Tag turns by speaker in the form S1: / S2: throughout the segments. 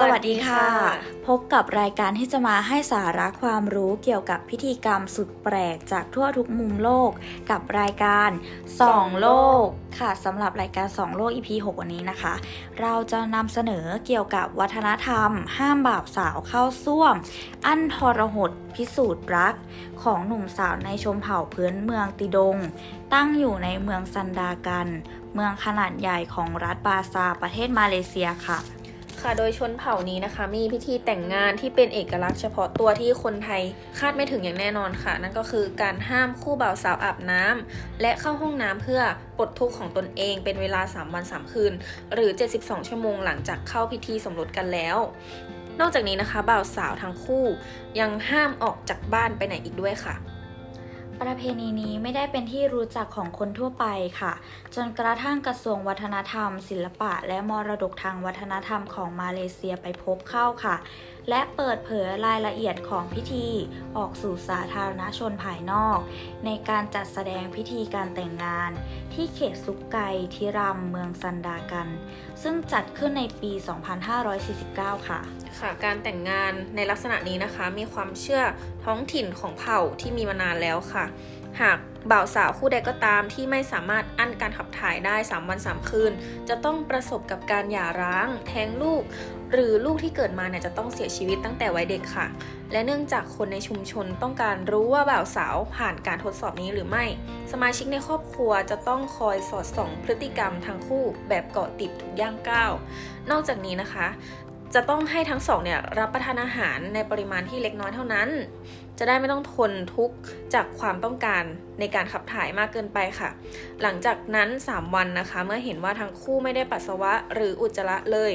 S1: สวัสดีค่ะ พบกับรายการที่จะมาให้สาระความรู้เกี่ยวกับพิธีกรรมสุดแปลกจากทั่วทุกมุมโลกกับรายการส่องโลกค่ะสำหรับรายการส่องโลก EP 6 วันนี้นะคะ เราจะนำเสนอเกี่ยวกับวัฒนธรรม ห้ามบ่าวสาวเข้าซ่วม อันทรหดพิสูจน์รักของหนุ่มสาวในชมเผ่าพื้นเมืองติดง ตั้งอยู่ในเมืองซันดากัน เมืองขนาดใหญ่ของรัฐบาซาประเทศมาเลเซียค่ะ
S2: ค่ะ โดยชนเผ่านี้นะคะ มีพิธีแต่งงานที่เป็นเอกลักษณ์เฉพาะตัวที่คนไทยคาดไม่ถึงอย่างแน่นอนค่ะ นั่นก็คือการห้ามคู่บ่าวสาวอาบน้ำและเข้าห้องน้ำเพื่อปลดทุกข์ของตนเอง เป็นเวลา 3 วัน 3 คืน หรือ 72 ชั่วโมงหลังจากเข้าพิธีสมรสกันแล้ว นอกจากนี้นะคะบ่าวสาวทั้งคู่ ยังห้ามออกจากบ้านไปไหนอีกด้วยค่ะ
S1: ประเพณีนี้ไม่ได้เป็นที่รู้จักของคนทั่วไปค่ะ จนกระทั่งกระทรวงวัฒนธรรม ศิลปะ และมรดกทางวัฒนธรรมของมาเลเซียไปพบเข้าค่ะ และเปิดเผยรายละเอียดของพิธีออกสู่สาธารณชนภายนอก ในการจัดแสดงพิธีการแต่งงาน ที่เขตซุกไกทิรัมเมืองซันดากัน ซึ่งจัดขึ้นในปี 2549 ค่ะ
S2: ค่ะ การแต่งงานในลักษณะนี้นะคะ มีความเชื่อท้องถิ่นของเผ่าที่มีมานานแล้วค่ะ หากบ่าวสาวคู่ใดก็ตามที่ไม่สามารถอั้นการขับถ่ายได้ 3 วัน 3 คืน จะต้องประสบกับการหย่าร้าง แท้งลูก หรือลูกที่เกิดมาเนี่ยจะต้องเสียชีวิตตั้งแต่วัยเด็กค่ะ และเนื่องจากคนในชุมชนต้องการรู้ว่าบ่าวสาวผ่านการทดสอบนี้หรือไม่ สมาชิกในครอบครัวจะต้องคอยสอดส่องพฤติกรรมทั้งคู่แบบเกาะติดทุกย่างก้าว นอกจากนี้นะคะ จะต้องให้ทั้งสองเนี่ยรับประทานอาหารในปริมาณที่เล็กน้อยเท่านั้น จะได้ไม่ต้องทนทุกข์จากความต้องการในการขับถ่ายมากเกินไปค่ะ หลังจากนั้น 3 วันนะคะ เมื่อเห็นว่าทั้งคู่ไม่ได้ปัสสาวะหรืออุจจาระเลย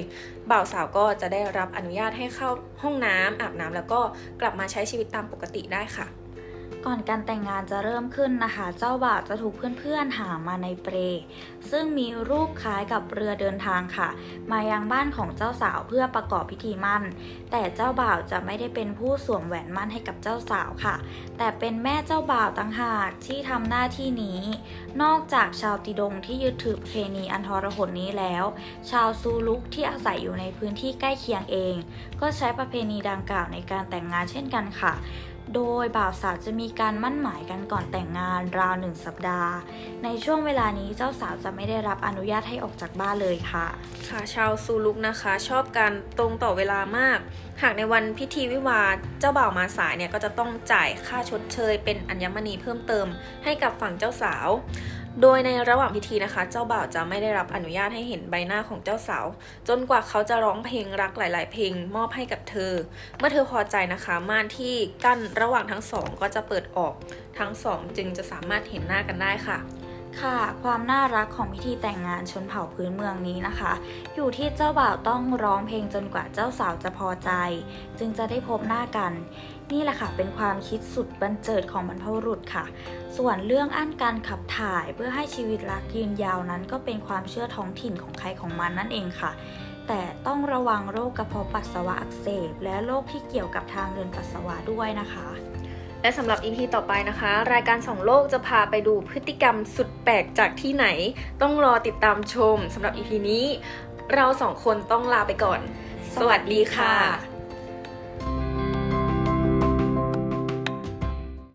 S2: บ่าวสาวก็จะได้รับอนุญาตให้เข้าห้องน้ำอาบน้ำแล้วก็กลับมาใช้ชีวิตตามปกติได้ค่ะ
S1: ก่อนการแต่งงานจะเริ่มขึ้นนะคะ เจ้าบ่าวจะถูกเพื่อนๆหามาในเปร ซึ่งมีรูปคล้ายกับเรือเดินทางค่ะ มายังบ้านของเจ้าสาวเพื่อประกอบพิธีมั่น แต่เจ้าบ่าวจะไม่ได้เป็นผู้สวมแหวนมั่นให้กับเจ้าสาวค่ะ แต่เป็นแม่เจ้าบ่าวต่างหากที่ทำหน้าที่นี้ นอกจากชาวติดงที่ยึดถือประเพณีอันทรหดนี้แล้ว ชาวซูลุกที่อาศัยอยู่ในพื้นที่ใกล้เคียงเอง ก็ใช้ประเพณีดังกล่าวในการแต่งงานเช่นกันค่ะ โดยบ่าวสาวจะมีการมั่นหมายกันก่อนแต่งงานราวหนึ่งสัปดาห์ ในช่วงเวลานี้เจ้าสาวจะไม่ได้รับอนุญาตให้ออกจากบ้านเลยค่ะ
S2: ค่ะชาวซูลุกนะคะ ชอบการตรงต่อเวลามาก หากในวันพิธีวิวาเจ้าบ่าวมาสายเนี่ยก็จะต้องจ่ายค่าชดเชย เป็นอัญมณีเพิ่มเติมให้กับฝั่งเจ้าสาว โดยในระหว่างพิธีนะคะ เจ้าบ่าวจะไม่ได้รับอนุญาตให้เห็นใบหน้าของเจ้าสาว จนกว่าเขาจะร้องเพลงรักหลาย ๆ เพลงมอบให้กับเธอ เมื่อเธอพอใจนะคะ ม่านที่กั้นระหว่างทั้งสองก็จะเปิดออก ทั้งสองจึงจะสามารถเห็นหน้ากันได้ค่ะ
S1: ค่ะ ความน่ารักของพิธีแต่งงานชนเผ่าพื้นเมืองนี้นะคะ อยู่ที่เจ้าบ่าวต้องร้องเพลงจนกว่าเจ้าสาวจะพอใจ จึงจะได้พบหน้ากัน นี่แหละค่ะเป็นความคิดสุดบันเจิดของบรรพบุรุษค่ะ ส่วนเรื่องอั้นการขับถ่ายเพื่อให้ชีวิตรักยืนยาวนั้น ก็เป็นความเชื่อท้องถิ่นของใครของมันนั่นเองค่ะ แต่ต้องระวังโรคกระเพาะปัสสาวะอักเสบ และโรคที่เกี่ยวกับทางเดินปัสสาวะด้วยนะคะ
S2: และสำหรับ EP ต่อไปนะคะ รายการสองโลกจะพาไปดูพฤติกรรมสุดแปลกจากที่ไหน ต้องรอติดตามชมสำหรับ EP นี้ เราสองคนต้องลาไปก่อน สวัสดีค่ะ